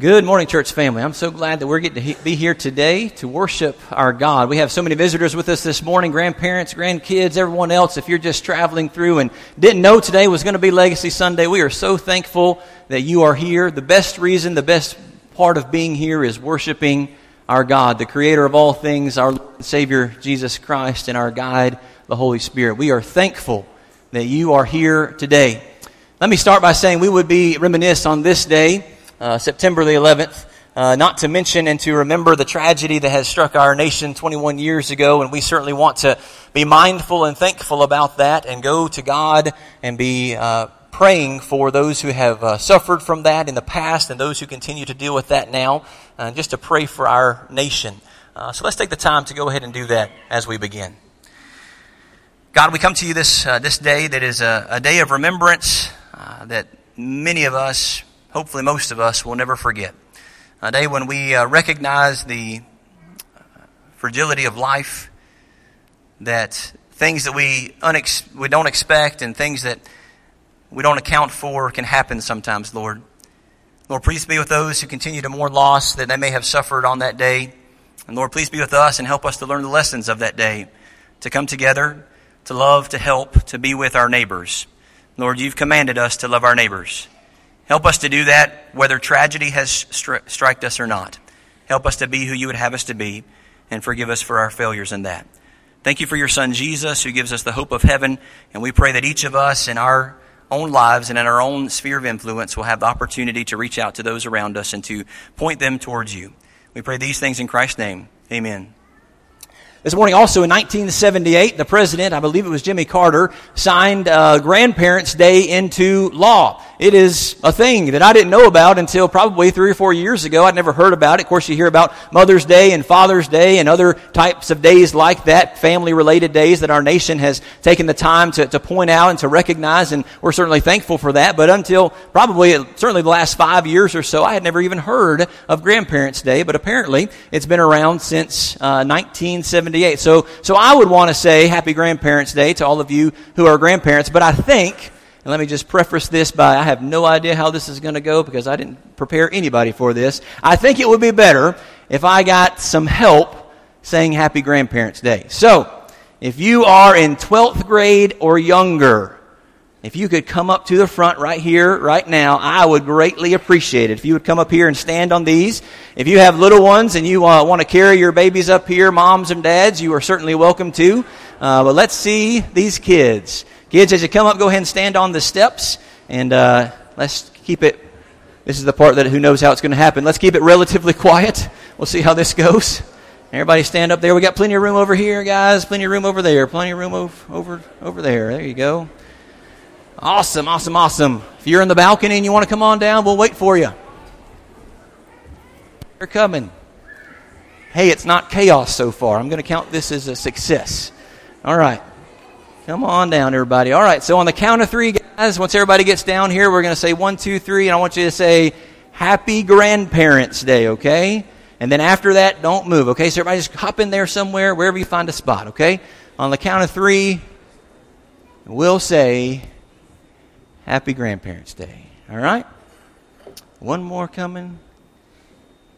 Good morning, church family. I'm so glad that we're getting to be here today to worship our God. We have so many visitors with us this morning grandparents, grandkids, everyone else. If you're just traveling through and didn't know today was going to be Legacy Sunday, we are so thankful that you are here. The best reason, the best part of being here is worshiping our God, the creator of all things, our Savior, Jesus Christ, and our guide, the Holy Spirit. We are thankful that you are here today. Let me start by saying we would be reminisced on this day uh, September the 11th. Uh, not to mention and to remember the tragedy that has struck our nation 21 years ago, and we certainly want to be mindful and thankful about that and go to God and be uh, praying for those who have uh, suffered from that in the past and those who continue to deal with that now, uh, just to pray for our nation. Uh, so let's take the time to go ahead and do that as we begin. God, we come to you this, this day that is a, a day of remembrance that many of us hopefully most of us will never forget. A day when we uh, recognize the uh, fragility of life, that things that we, unex- we don't expect and things that we don't account for can happen sometimes, Lord. Lord, please be with those who continue to mourn loss that they may have suffered on that day. And Lord, please be with us and help us to learn the lessons of that day, to come together, to love, to help, to be with our neighbors. Lord, you've commanded us to love our neighbors. Help us to do that whether tragedy has stri- struck us or not. Help us to be who you would have us to be and forgive us for our failures in that. Thank you for your son Jesus who gives us the hope of heaven and we pray that each of us in our own lives and in our own sphere of influence will have the opportunity to reach out to those around us and to point them towards you. We pray these things in Christ's name. Amen. This morning, also in 1978, the president, I believe it was Jimmy Carter, signed uh, Grandparents' Day into law. It is a thing that I didn't know about until probably three or four years ago. I'd never heard about it. Of course, you hear about Mother's Day and Father's Day and other types of days like that, family related days that our nation has taken the time to, to point out and to recognize, and we're certainly thankful for that. But until probably, certainly the last five years or so, I had never even heard of Grandparents' Day, but apparently it's been around since uh, 1978. So, so I would want to say Happy Grandparents' Day to all of you who are grandparents, but I think and let me just preface this by I have no idea how this is going to go because I didn't prepare anybody for this. I think it would be better if I got some help saying Happy Grandparents' Day. So, if you are in 12th grade or younger, if you could come up to the front right here, right now, I would greatly appreciate it. If you would come up here and stand on these. If you have little ones and you uh, want to carry your babies up here, moms and dads, you are certainly welcome to. Uh, but let's see these kids. Kids, as you come up, go ahead and stand on the steps, and uh, let's keep it. This is the part that who knows how it's going to happen. Let's keep it relatively quiet. We'll see how this goes. Everybody stand up there. We got plenty of room over here, guys. Plenty of room over there. Plenty of room over over over there. There you go. Awesome, awesome, awesome. If you're in the balcony and you want to come on down, we'll wait for you. They're coming. Hey, it's not chaos so far. I'm going to count this as a success. All right. Come on down, everybody. All right, so on the count of three, guys, once everybody gets down here, we're going to say one, two, three, and I want you to say, Happy Grandparents' Day, okay? And then after that, don't move, okay? So everybody just hop in there somewhere, wherever you find a spot, okay? On the count of three, we'll say, Happy Grandparents' Day, all right? One more coming.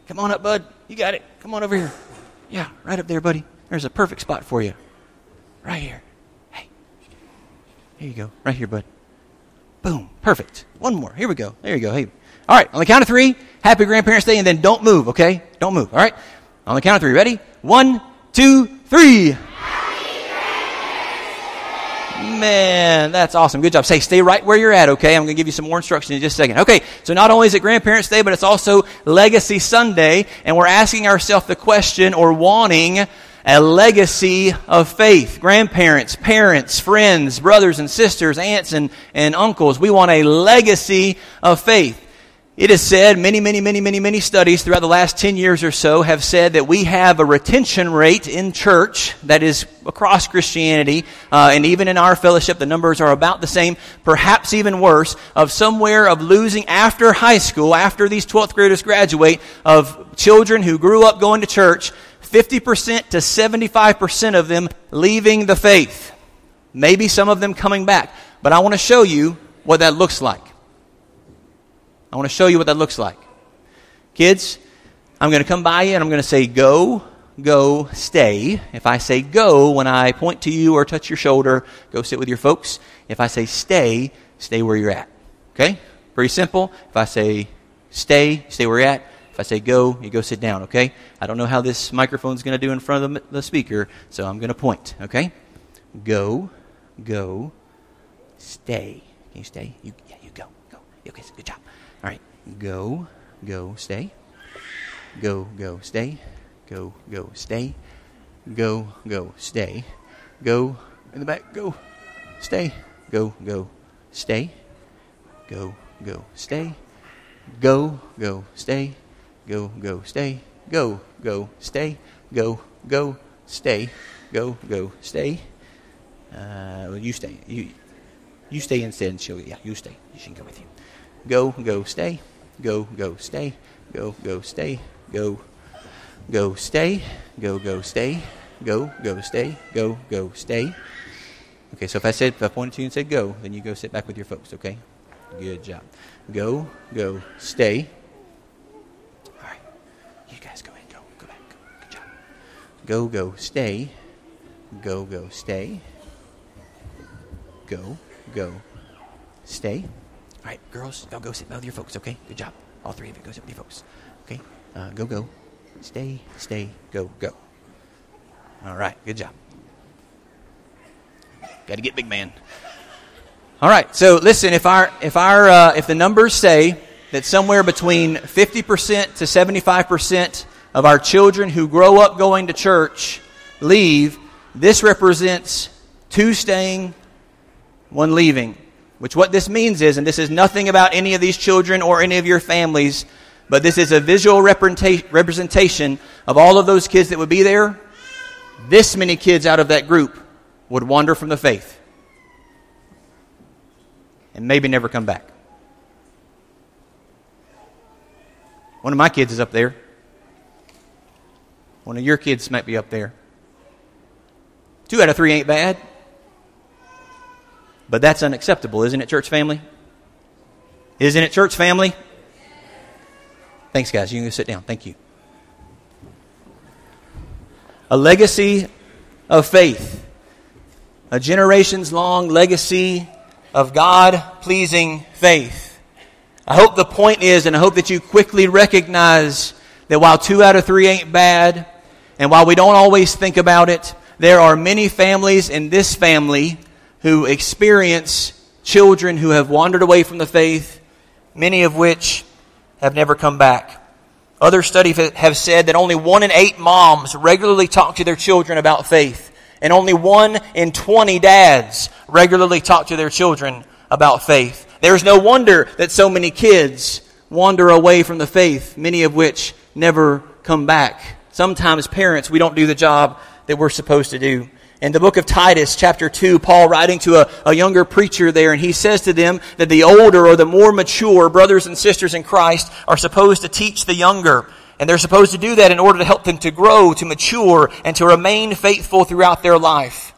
Come on up, bud. You got it. Come on over here. Yeah, right up there, buddy. There's a perfect spot for you. Right here. Hey. Here you go. Right here, bud. Boom. Perfect. One more. Here we go. There you go. Hey. All right. On the count of three, happy Grandparents' Day, and then don't move, okay? Don't move. All right? On the count of three. Ready? One, two, three. Man, that's awesome. Good job. Say, stay right where you're at, okay? I'm going to give you some more instruction in just a second. Okay, so not only is it Grandparents' Day, but it's also Legacy Sunday, and we're asking ourselves the question or wanting a legacy of faith. Grandparents, parents, friends, brothers and sisters, aunts and, and uncles. We want a legacy of faith. It is said, many, many, many, many, many studies throughout the last 10 years or so have said that we have a retention rate in church that is across Christianity, uh, and even in our fellowship, the numbers are about the same, perhaps even worse, of somewhere of losing after high school, after these 12th graders graduate, of children who grew up going to church 50% to 75% of them leaving the faith. Maybe some of them coming back. But I want to show you what that looks like. I want to show you what that looks like. Kids, I'm going to come by you and I'm going to say go, go, stay. If I say go, when I point to you or touch your shoulder, go sit with your folks. If I say stay, stay where you're at. Okay? Pretty simple. If I say stay, stay where you're at. If I say go, you go sit down, okay? I don't know how this microphone's going to do in front of the, the speaker, so I'm going to point, okay? Go, go, stay. Can you stay? You, yeah, you go, go. Okay, good job. All right, go, go, stay. Go, go, stay. Go, go, stay. Go, go, stay. Go, in the back, go, stay. Go, go, stay. Go, go, stay. Go, go, stay. Go, go, stay. Go, go, stay. Go, go, stay. Go, go, stay. Uh, well, you stay. You, you stay instead. And she'll, yeah, you stay. She can go with you. Go, go, stay. Go, go, stay. Go, go, stay. Go, go, stay. Go, go, stay. Go, go, stay. Go, go, stay. Okay, so if I said, if I pointed to you and said go, then you go sit back with your folks, okay? Good job. Go, go, stay. All right. You guys go ahead. Go, go back. Good job. Go, go, stay. Go, go, stay. Go, go, stay. All right, girls, y'all go sit down with your folks, okay? Good job. All three of you go sit with your folks. Okay? Uh, go, go. Stay, stay, go, go. All right, good job. Got to get big man. All right. So listen, if our if our uh, if the numbers say that somewhere between 50% to 75% of our children who grow up going to church leave, this represents two staying, one leaving. Which what this means is, and this is nothing about any of these children or any of your families, but this is a visual representation of all of those kids that would be there. This many kids out of that group would wander from the faith and maybe never come back. One of my kids is up there. One of your kids might be up there. Two out of three ain't bad. But that's unacceptable, isn't it, church family? Isn't it, church family? Thanks, guys. You can go sit down. Thank you. A legacy of faith, a generations long legacy of God pleasing faith. I hope the point is, and I hope that you quickly recognize that while two out of three ain't bad, and while we don't always think about it, there are many families in this family who experience children who have wandered away from the faith, many of which have never come back. Other studies have said that only one in eight moms regularly talk to their children about faith and only one in 20 dads regularly talk to their children about faith. There's no wonder that so many kids wander away from the faith, many of which never come back. Sometimes parents, we don't do the job that we're supposed to do. In the book of Titus, chapter 2, Paul writing to a, a younger preacher there, and he says to them that the older or the more mature brothers and sisters in Christ are supposed to teach the younger. And they're supposed to do that in order to help them to grow, to mature, and to remain faithful throughout their life.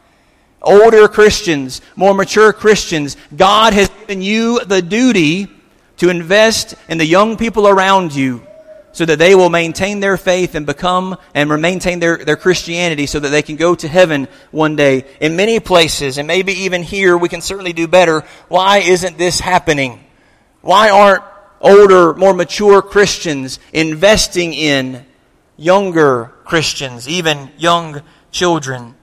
Older Christians, more mature Christians, God has given you the duty to invest in the young people around you so that they will maintain their faith and become and maintain their, their Christianity so that they can go to heaven one day. In many places, and maybe even here, we can certainly do better. Why isn't this happening? Why aren't older, more mature Christians investing in younger Christians, even young children.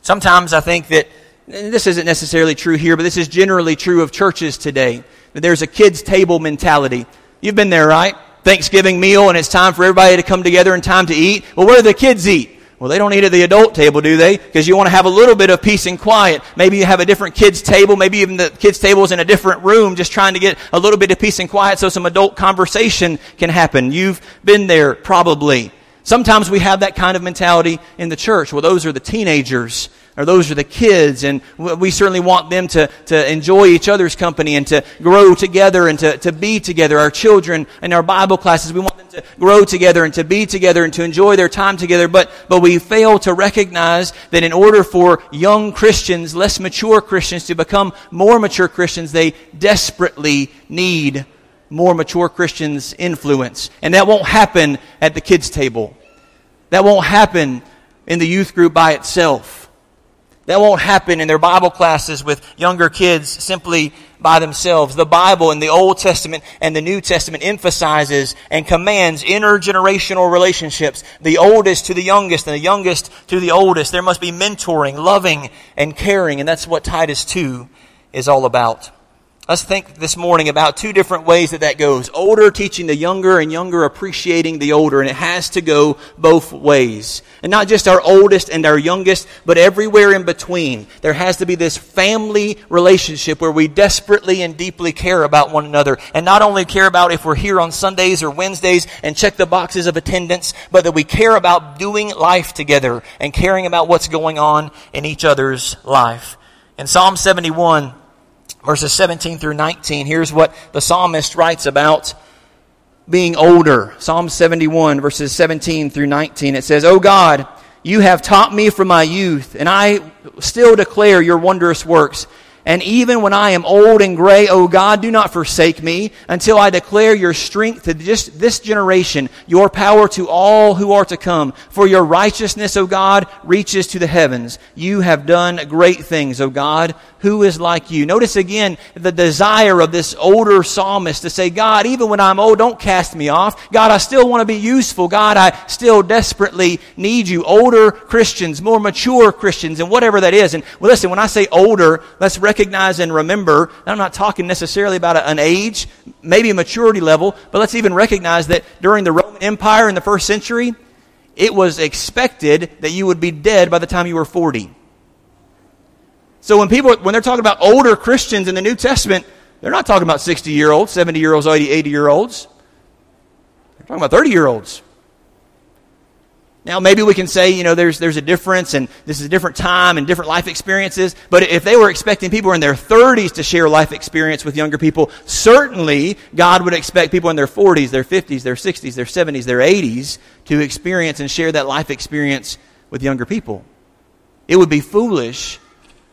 Sometimes I think that this isn't necessarily true here, but this is generally true of churches today. That there's a kids' table mentality. You've been there, right? Thanksgiving meal, and it's time for everybody to come together and time to eat. Well, where do the kids eat? Well, they don't eat at the adult table, do they? Because you want to have a little bit of peace and quiet. Maybe you have a different kids table. Maybe even the kids table is in a different room, just trying to get a little bit of peace and quiet so some adult conversation can happen. You've been there probably. Sometimes we have that kind of mentality in the church. Well, those are the teenagers or those are the kids, and we certainly want them to, to enjoy each other's company and to grow together and to, to be together. Our children and our Bible classes, we want them to grow together and to be together and to enjoy their time together, but, but we fail to recognize that in order for young Christians, less mature Christians, to become more mature Christians, they desperately need more mature Christians' influence. And that won't happen at the kids' table. That won't happen in the youth group by itself. That won't happen in their Bible classes with younger kids simply by themselves. The Bible in the Old Testament and the New Testament emphasizes and commands intergenerational relationships. The oldest to the youngest and the youngest to the oldest. There must be mentoring, loving, and caring. And that's what Titus 2 is all about. Let's think this morning about two different ways that that goes. Older teaching the younger and younger appreciating the older. And it has to go both ways. And not just our oldest and our youngest, but everywhere in between. There has to be this family relationship where we desperately and deeply care about one another. And not only care about if we're here on Sundays or Wednesdays and check the boxes of attendance, but that we care about doing life together and caring about what's going on in each other's life. In Psalm 71, verses 17 through 19, here's what the psalmist writes about being older. Psalm 71, verses 17 through 19. It says, O God, you have taught me from my youth, and I still declare your wondrous works. And even when I am old and gray, O God, do not forsake me until I declare your strength to just this generation, your power to all who are to come. For your righteousness, O God, reaches to the heavens. You have done great things, O God. Who is like you? Notice again the desire of this older psalmist to say, God, even when I'm old, don't cast me off. God, I still want to be useful. God, I still desperately need you. Older Christians, more mature Christians, and whatever that is. And well, listen, when I say older, let's and remember, I'm not talking necessarily about an age, maybe a maturity level, but let's even recognize that during the Roman Empire in the first century, it was expected that you would be dead by the time you were 40. So when people, when they're talking about older Christians in the New Testament, they're not talking about 60 year olds, 70 year olds, 80, 80 year olds. They're talking about 30 year olds. Now, maybe we can say, you know, there's, there's a difference and this is a different time and different life experiences. But if they were expecting people in their 30s to share life experience with younger people, certainly God would expect people in their 40s, their 50s, their 60s, their 70s, their 80s to experience and share that life experience with younger people. It would be foolish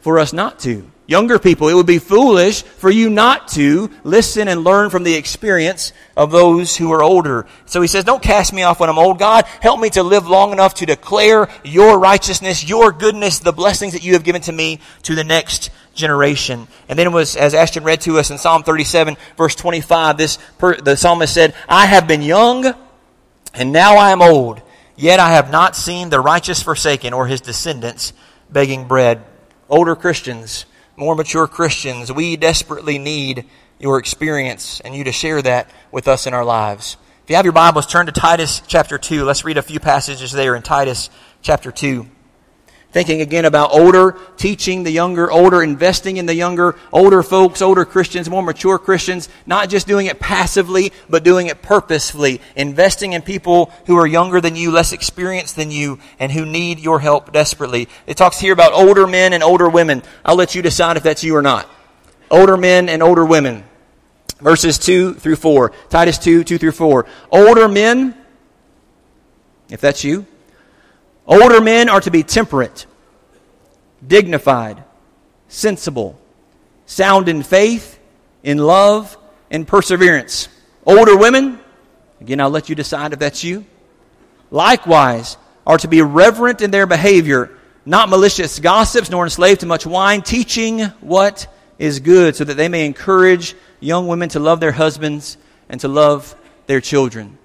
for us not to. Younger people, it would be foolish for you not to listen and learn from the experience of those who are older. So he says, Don't cast me off when I'm old. God, help me to live long enough to declare your righteousness, your goodness, the blessings that you have given to me to the next generation. And then it was, as Ashton read to us in Psalm 37, verse 25, this per, the psalmist said, I have been young, and now I am old, yet I have not seen the righteous forsaken or his descendants begging bread older Christians, more mature Christians, we desperately need your experience and you to share that with us in our lives. If you have your Bibles, turn to Titus chapter 2. Let's read a few passages there in Titus chapter 2 thinking again about older, teaching the younger, older, investing in the younger, older folks, older Christians, more mature Christians, not just doing it passively, but doing it purposefully, investing in people who are younger than you, less experienced than you, and who need your help desperately. It talks here about older men and older women. I'll let you decide if that's you or not. Older men and older women. Verses 2 through 4. Titus 2, 2 through 4. Older men, if that's you, Older men are to be temperate, dignified, sensible, sound in faith, in love, and perseverance. Older women, again, I'll let you decide if that's you, likewise are to be reverent in their behavior, not malicious gossips, nor enslaved to much wine, teaching what is good, so that they may encourage young women to love their husbands and to love their children.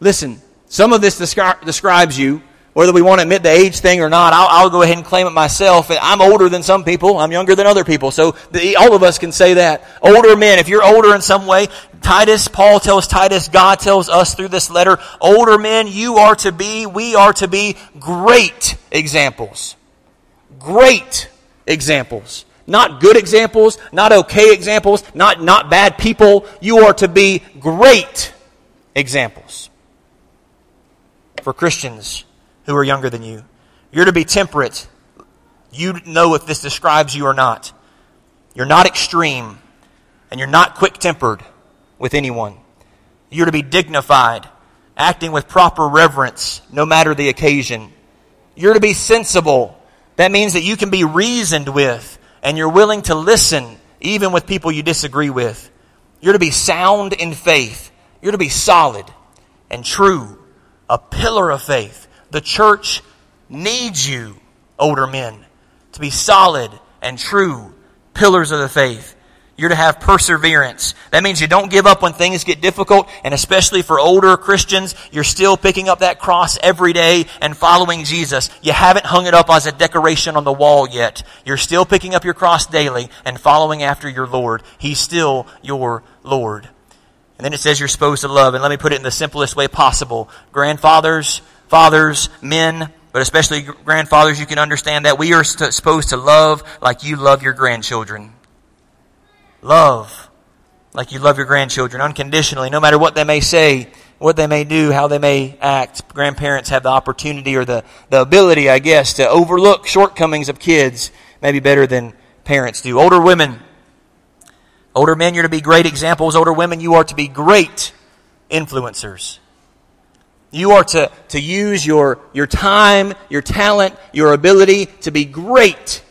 Listen, some of this descri- describes you whether we want to admit the age thing or not, I'll, I'll, go ahead and claim it myself. I'm older than some people. I'm younger than other people. So the, all of us can say that. Older men, if you're older in some way, Titus, Paul tells Titus, God tells us through this letter, older men, you are to be, we are to be great examples. Great examples. Not good examples, not okay examples, not, not bad people. You are to be great examples for Christians who are younger than you. You're to be temperate. You know if this describes you or not. You're not extreme, and you're not quick tempered with anyone. You're to be dignified, acting with proper reverence, no matter the occasion. You're to be sensible. That means that you can be reasoned with, and you're willing to listen, even with people you disagree with. You're to be sound in faith. You're to be solid and true, a pillar of faith. The church needs you, older men, to be solid and true pillars of the faith. You're to have perseverance. That means you don't give up when things get difficult, and especially for older Christians, you're still picking up that cross every day and following Jesus. You haven't hung it up as a decoration on the wall yet. You're still picking up your cross daily and following after your Lord. He's still your Lord. And then it says you're supposed to love, and let me put it in the simplest way possible. Grandfathers, fathers, men, but especially grandfathers, you can understand that we are supposed to love like you love your grandchildren. Love like you love your grandchildren unconditionally, no matter what they may say, what they may do, how they may act. Grandparents have the opportunity or the, the ability, I guess, to overlook shortcomings of kids maybe better than parents do. Older women, older men, you're to be great examples. Older women, you are to be great influencers. You are to, to use your, your time, your talent, your ability to be great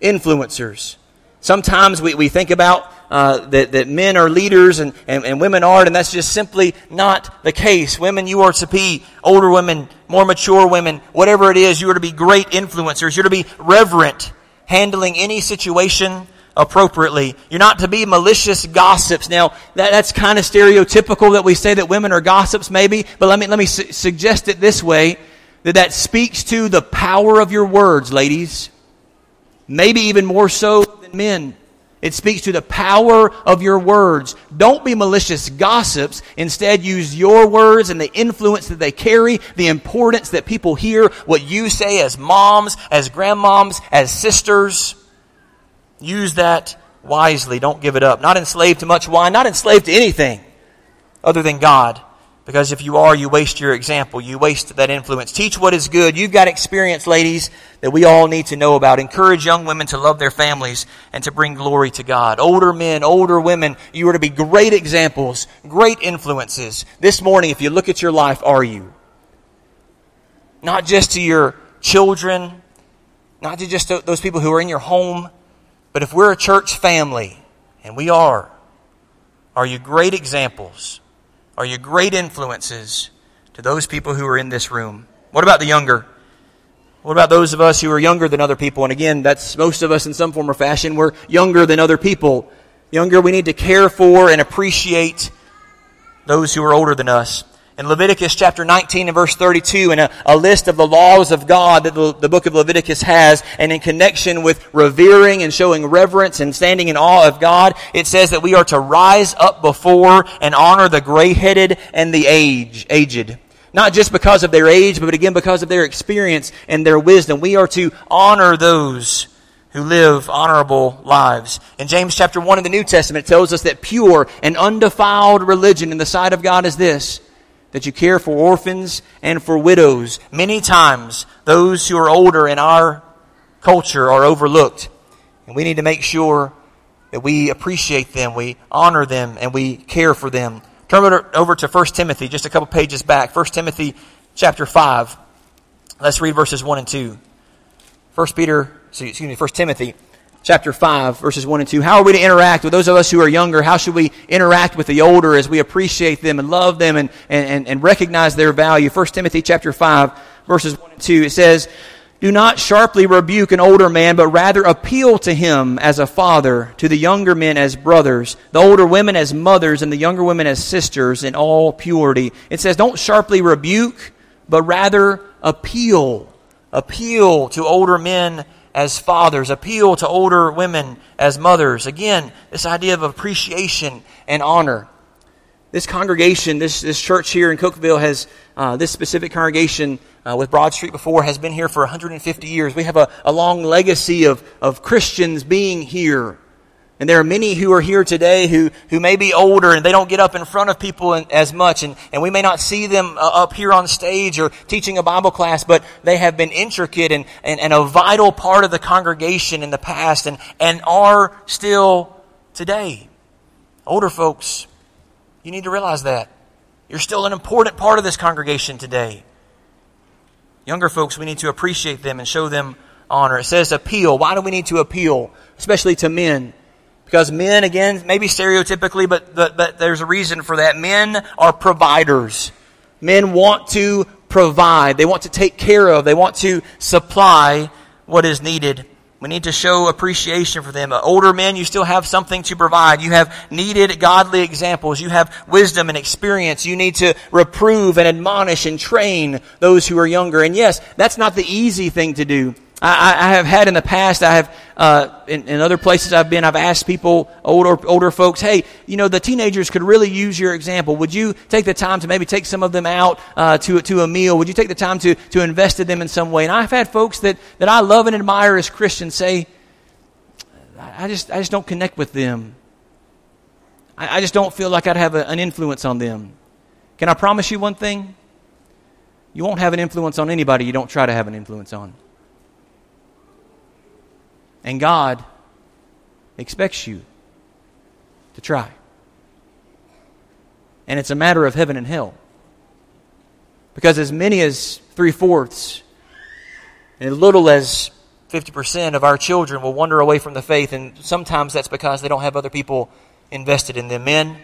influencers. Sometimes we, we think about uh, that, that men are leaders and, and, and women aren't, and that's just simply not the case. Women, you are to be older women, more mature women, whatever it is, you are to be great influencers. You're to be reverent, handling any situation appropriately. You're not to be malicious gossips. Now, that, that's kind of stereotypical that we say that women are gossips, maybe, but let me, let me su- suggest it this way that that speaks to the power of your words, ladies. Maybe even more so than men. It speaks to the power of your words. Don't be malicious gossips. Instead, use your words and the influence that they carry, the importance that people hear what you say as moms, as grandmoms, as sisters. Use that wisely. Don't give it up. Not enslaved to much wine, not enslaved to anything other than God. Because if you are, you waste your example. You waste that influence. Teach what is good. You've got experience, ladies, that we all need to know about. Encourage young women to love their families and to bring glory to God. Older men, older women, you are to be great examples, great influences. This morning, if you look at your life, are you? Not just to your children, not to just those people who are in your home, but if we're a church family, and we are, are you great examples? Are you great influences to those people who are in this room? What about the younger? What about those of us who are younger than other people? And again, that's most of us in some form or fashion. We're younger than other people. Younger, we need to care for and appreciate those who are older than us in Leviticus chapter 19 and verse 32 and a, a list of the laws of God that the, the, book of Leviticus has and in connection with revering and showing reverence and standing in awe of God, it says that we are to rise up before and honor the gray-headed and the age, aged. Not just because of their age, but again because of their experience and their wisdom. We are to honor those who live honorable lives. In James chapter 1 in the New Testament, it tells us that pure and undefiled religion in the sight of God is this, that you care for orphans and for widows. Many times, those who are older in our culture are overlooked. And we need to make sure that we appreciate them, we honor them, and we care for them. Turn over to 1 Timothy, just a couple pages back. 1 Timothy chapter 5. Let's read verses 1 and 2. 1 Peter, excuse me, 1 Timothy chapter 5, verses 1 and 2. How are we to interact with those of us who are younger? How should we interact with the older as we appreciate them and love them and, and, and recognize their value? 1 Timothy chapter 5, verses 1 and 2. It says, Do not sharply rebuke an older man, but rather appeal to him as a father, to the younger men as brothers, the older women as mothers, and the younger women as sisters in all purity. It says, Don't sharply rebuke, but rather appeal. Appeal to older men as fathers, appeal to older women as mothers. Again, this idea of appreciation and honor. This congregation, this, this church here in Cookeville has, uh, this specific congregation uh, with Broad Street before has been here for 150 years. We have a, a long legacy of, of Christians being here and there are many who are here today who, who may be older and they don't get up in front of people as much. And, and we may not see them uh, up here on stage or teaching a Bible class, but they have been intricate and, and, and a vital part of the congregation in the past and, and are still today. Older folks, you need to realize that. You're still an important part of this congregation today. Younger folks, we need to appreciate them and show them honor. It says appeal. Why do we need to appeal? Especially to men. Because men, again, maybe stereotypically, but, but, but there's a reason for that. Men are providers. Men want to provide. They want to take care of. They want to supply what is needed. We need to show appreciation for them. Older men, you still have something to provide. You have needed godly examples. You have wisdom and experience. You need to reprove and admonish and train those who are younger. And yes, that's not the easy thing to do. I, I have had in the past, I have, uh, in, in, other places I've been, I've asked people, older, older folks, hey, you know, the teenagers could really use your example. Would you take the time to maybe take some of them out, uh, to, to a meal? Would you take the time to, to invest in them in some way? And I've had folks that, that I love and admire as Christians say, I just, I just don't connect with them. I, I just don't feel like I'd have a, an influence on them. Can I promise you one thing? You won't have an influence on anybody you don't try to have an influence on. And God expects you to try. And it's a matter of heaven and hell. Because as many as three fourths and as little as 50% of our children will wander away from the faith, and sometimes that's because they don't have other people invested in them. Men,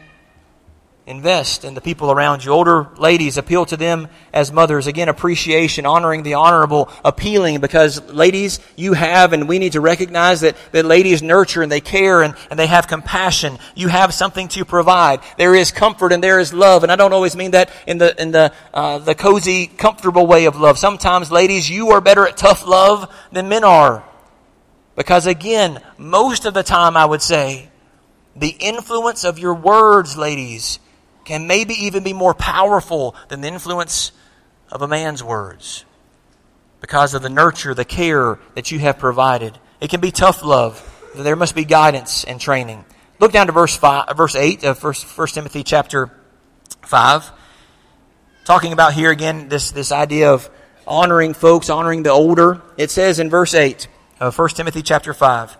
Invest in the people around you. Older ladies, appeal to them as mothers. Again, appreciation, honoring the honorable, appealing because ladies, you have and we need to recognize that, that ladies nurture and they care and, and they have compassion. You have something to provide. There is comfort and there is love. And I don't always mean that in the, in the, uh, the cozy, comfortable way of love. Sometimes ladies, you are better at tough love than men are. Because again, most of the time I would say, the influence of your words, ladies, can maybe even be more powerful than the influence of a man's words because of the nurture, the care that you have provided. It can be tough love. There must be guidance and training. Look down to verse five, verse eight of First, First Timothy chapter five. Talking about here again this, this idea of honoring folks, honoring the older. It says in verse eight of First Timothy chapter five,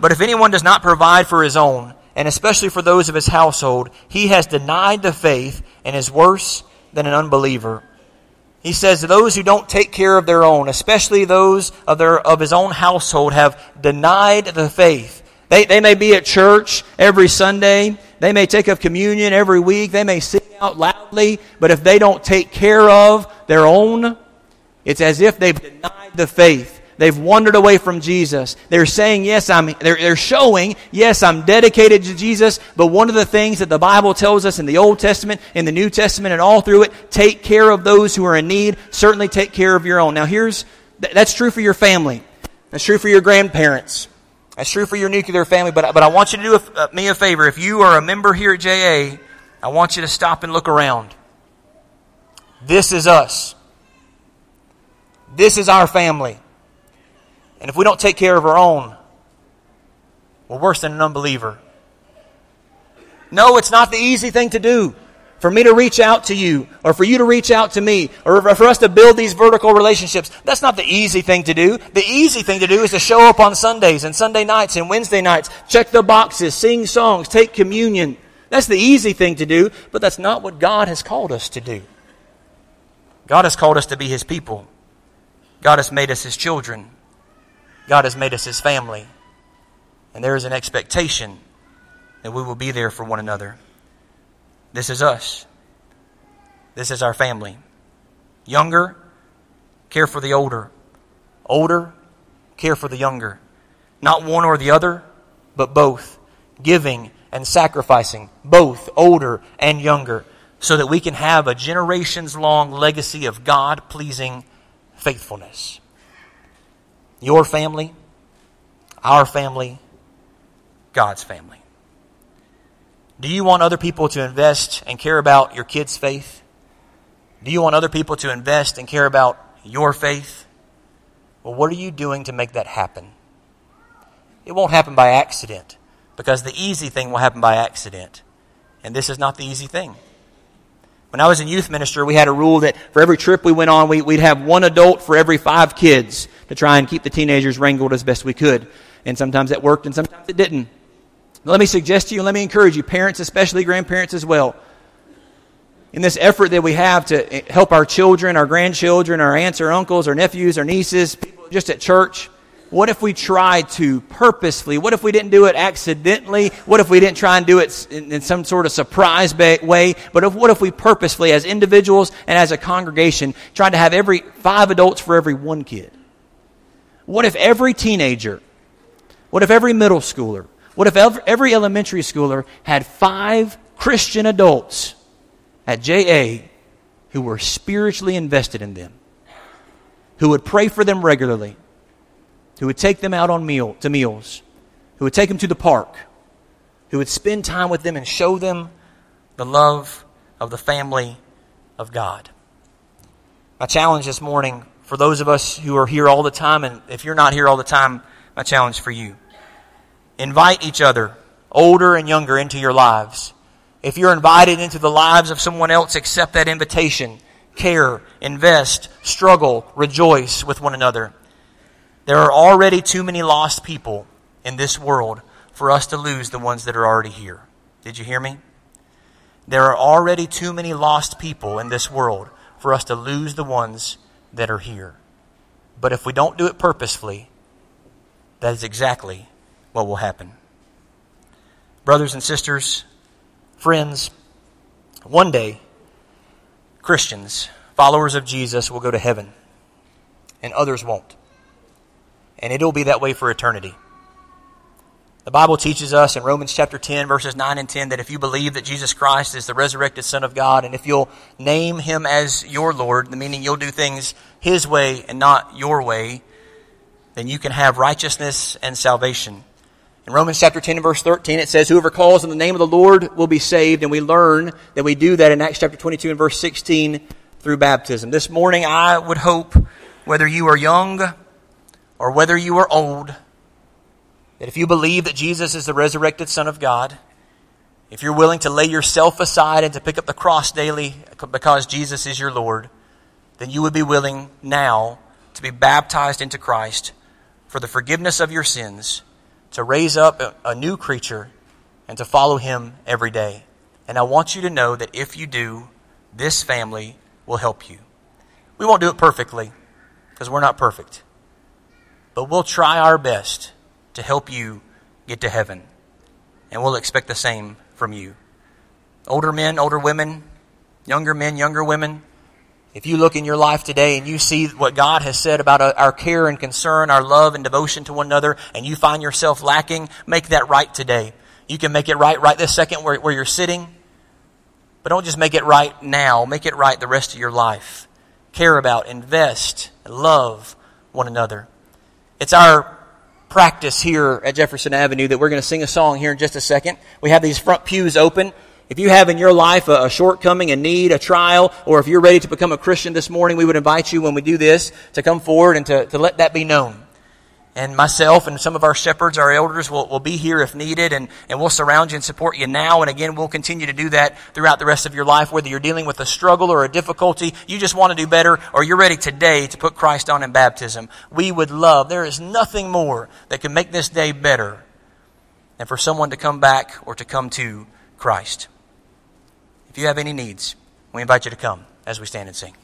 but if anyone does not provide for his own, and especially for those of his household, he has denied the faith and is worse than an unbeliever. He says those who don't take care of their own, especially those of their of his own household, have denied the faith. They, they may be at church every Sunday. They may take up communion every week. They may sing out loudly. But if they don't take care of their own, it's as if they've denied the faith. They've wandered away from Jesus. They're saying, yes, I'm, they're, they're showing, yes, I'm dedicated to Jesus, but one of the things that the Bible tells us in the Old Testament, in the New Testament, and all through it, take care of those who are in need. Certainly take care of your own. Now here's, that's true for your family. That's true for your grandparents. That's true for your nuclear family, but, but I want you to do a, uh, me a favor. If you are a member here at JA, I want you to stop and look around. This is us. This is our family. And if we don't take care of our own, we're worse than an unbeliever. No, it's not the easy thing to do. For me to reach out to you, or for you to reach out to me, or for us to build these vertical relationships. That's not the easy thing to do. The easy thing to do is to show up on Sundays and Sunday nights and Wednesday nights, check the boxes, sing songs, take communion. That's the easy thing to do, but that's not what God has called us to do. God has called us to be His people. God has made us His children. God has made us his family. And there is an expectation that we will be there for one another. This is us. This is our family. Younger, care for the older. Older, care for the younger. Not one or the other, but both. Giving and sacrificing, both older and younger, so that we can have a generations long legacy of God pleasing faithfulness your family, our family, God's family. Do you want other people to invest and care about your kids' faith? Do you want other people to invest and care about your faith? Well, what are you doing to make that happen? It won't happen by accident because the easy thing will happen by accident. And this is not the easy thing. When I was in youth minister, we had a rule that for every trip we went on, we, would have one adult for every five kids to try and keep the teenagers wrangled as best we could. And sometimes that worked and sometimes it didn't. Let me suggest to you, let me encourage you, parents, especially grandparents as well. In this effort that we have to help our children, our grandchildren, our aunts or uncles, our nephews, our nieces, people just at church, what if we tried to purposefully? What if we didn't do it accidentally? What if we didn't try and do it in, in some sort of surprise ba- way? But if, what if we purposefully, as individuals and as a congregation, tried to have every five adults for every one kid? What if every teenager, what if every middle schooler, what if every, elementary schooler had five Christian adults at JA who were spiritually invested in them, who would pray for them regularly, who would take them out on meal to meals, who would take them to the park, who would spend time with them and show them the love of the family of God. My challenge this morning for those of us who are here all the time, and if you're not here all the time, my challenge for you. Invite each other, older and younger, into your lives. If you're invited into the lives of someone else, accept that invitation. Care, invest, struggle, rejoice with one another. There are already too many lost people in this world for us to lose the ones that are already here. Did you hear me? There are already too many lost people in this world for us to lose the ones that are here. But if we don't do it purposefully, that is exactly what will happen. Brothers and sisters, friends, one day, Christians, followers of Jesus, will go to heaven, and others won't and it'll be that way for eternity. The Bible teaches us in Romans chapter 10, verses 9 and 10, that if you believe that Jesus Christ is the resurrected Son of God, and if you'll name Him as your Lord, the meaning you'll do things His way and not your way, then you can have righteousness and salvation. In Romans chapter 10 and verse 13, it says, Whoever calls in the name of the Lord will be saved, and we learn that we do that in Acts chapter 22 and verse 16 through baptism. This morning, I would hope, whether you are young or whether you are old, that if you believe that Jesus is the resurrected Son of God, if you're willing to lay yourself aside and to pick up the cross daily because Jesus is your Lord, then you would be willing now to be baptized into Christ for the forgiveness of your sins, to raise up a, new creature, and to follow Him every day. And I want you to know that if you do, this family will help you. We won't do it perfectly because we're not perfect but we'll try our best to help you get to heaven. And we'll expect the same from you. Older men, older women, younger men, younger women, if you look in your life today and you see what God has said about uh, our care and concern, our love and devotion to one another, and you find yourself lacking, make that right today. You can make it right right this second where, where you're sitting, but don't just make it right now. Make it right the rest of your life. Care about, invest, love one another. It's our practice here at Jefferson Avenue that we're going to sing a song here in just a second. We have these front pews open. If you have in your life a, shortcoming, a need, a trial, or if you're ready to become a Christian this morning, we would invite you when we do this to come forward and to, to let that be known and myself and some of our shepherds, our elders, will, will be here if needed, and, and we'll surround you and support you now. And again, we'll continue to do that throughout the rest of your life, whether you're dealing with a struggle or a difficulty, you just want to do better, or you're ready today to put Christ on in baptism. We would love, there is nothing more that can make this day better than for someone to come back or to come to Christ. If you have any needs, we invite you to come as we stand and sing.